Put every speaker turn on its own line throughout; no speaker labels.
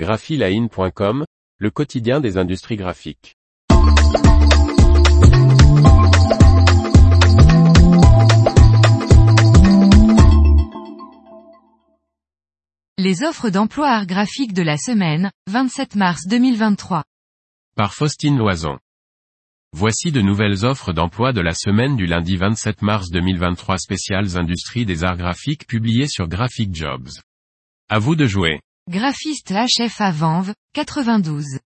graphiline.com, le quotidien des industries graphiques.
Les offres d'emploi art graphique de la semaine, 27 mars 2023.
Par Faustine Loison. Voici de nouvelles offres d'emploi de la semaine du lundi 27 mars 2023 spéciales industries des arts graphiques publiées sur Graphic Jobs. À vous de jouer.
Graphiste HF à Vanves, 92.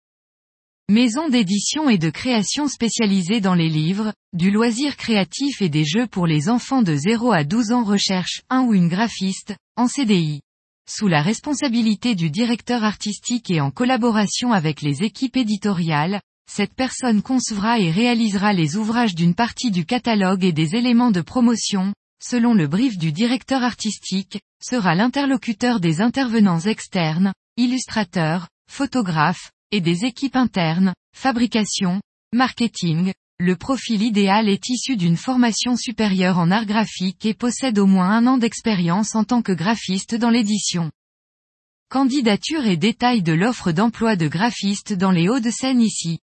Maison d'édition et de création spécialisée dans les livres, du loisir créatif et des jeux pour les enfants de 0 à 12 ans recherche un ou une graphiste, en CDI. Sous la responsabilité du directeur artistique et en collaboration avec les équipes éditoriales, cette personne concevra et réalisera les ouvrages d'une partie du catalogue et des éléments de promotion, selon le brief du directeur artistique, sera l'interlocuteur des intervenants externes, illustrateurs, photographes, et des équipes internes, fabrication, marketing, le profil idéal est issu d'une formation supérieure en art graphique et possède au moins un an d'expérience en tant que graphiste dans l'édition. Candidature et détails de l'offre d'emploi de graphiste dans les Hauts-de-Seine ici.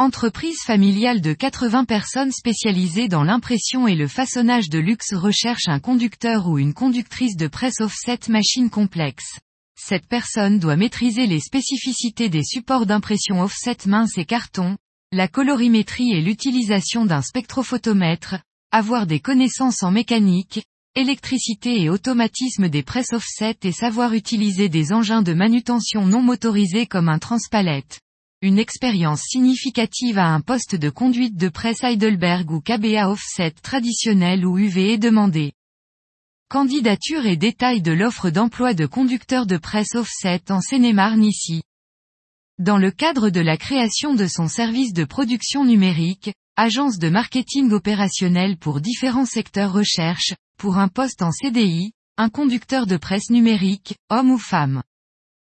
Entreprise familiale de 80 personnes spécialisées dans l'impression et le façonnage de luxe recherche un conducteur ou une conductrice de presse offset machine complexe. Cette personne doit maîtriser les spécificités des supports d'impression offset mince et carton, la colorimétrie et l'utilisation d'un spectrophotomètre, avoir des connaissances en mécanique, électricité et automatisme des presses offset et savoir utiliser des engins de manutention non motorisés comme un transpalette. Une expérience significative à un poste de conduite de presse Heidelberg ou KBA offset traditionnel ou UV est demandée. Candidature et détails de l'offre d'emploi de conducteur de presse offset en Seine-et-Marne. Dans le cadre de la création de son service de production numérique, agence de marketing opérationnel pour différents secteurs recherche, pour un poste en CDI, un conducteur de presse numérique, homme ou femme.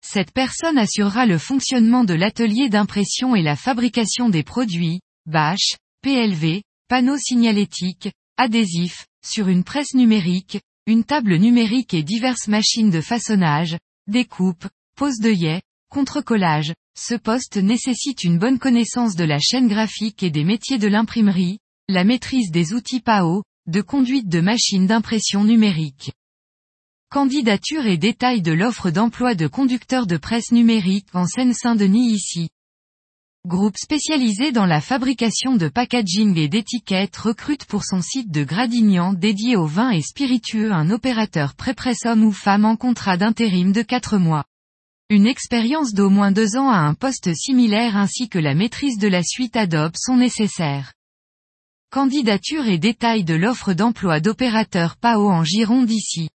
Cette personne assurera le fonctionnement de l'atelier d'impression et la fabrication des produits, bâches, PLV, panneaux signalétiques, adhésifs, sur une presse numérique, une table numérique et diverses machines de façonnage, découpe, pose d'œillet, contre-collage. Ce poste nécessite une bonne connaissance de la chaîne graphique et des métiers de l'imprimerie, la maîtrise des outils PAO, de conduite de machines d'impression numérique. Candidature et détails de l'offre d'emploi de conducteur de presse numérique en Seine-Saint-Denis ici. Groupe spécialisé dans la fabrication de packaging et d'étiquettes recrute pour son site de Gradignan dédié aux vins et spiritueux un opérateur pré-presse homme ou femme en contrat d'intérim de 4 mois. Une expérience d'au moins 2 ans à un poste similaire ainsi que la maîtrise de la suite Adobe sont nécessaires. Candidature et détails de l'offre d'emploi d'opérateur PAO en Gironde ici.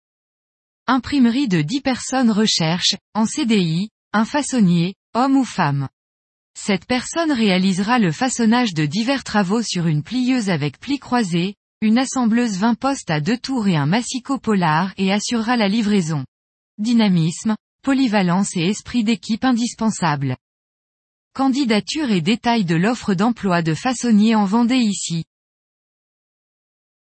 Imprimerie de 10 personnes recherche, en CDI, un façonnier, homme ou femme. Cette personne réalisera le façonnage de divers travaux sur une plieuse avec plis croisés, une assembleuse 20 postes à deux tours et un massicot polar et assurera la livraison. Dynamisme, polyvalence et esprit d'équipe indispensable. Candidature et détails de l'offre d'emploi de façonnier en Vendée ici.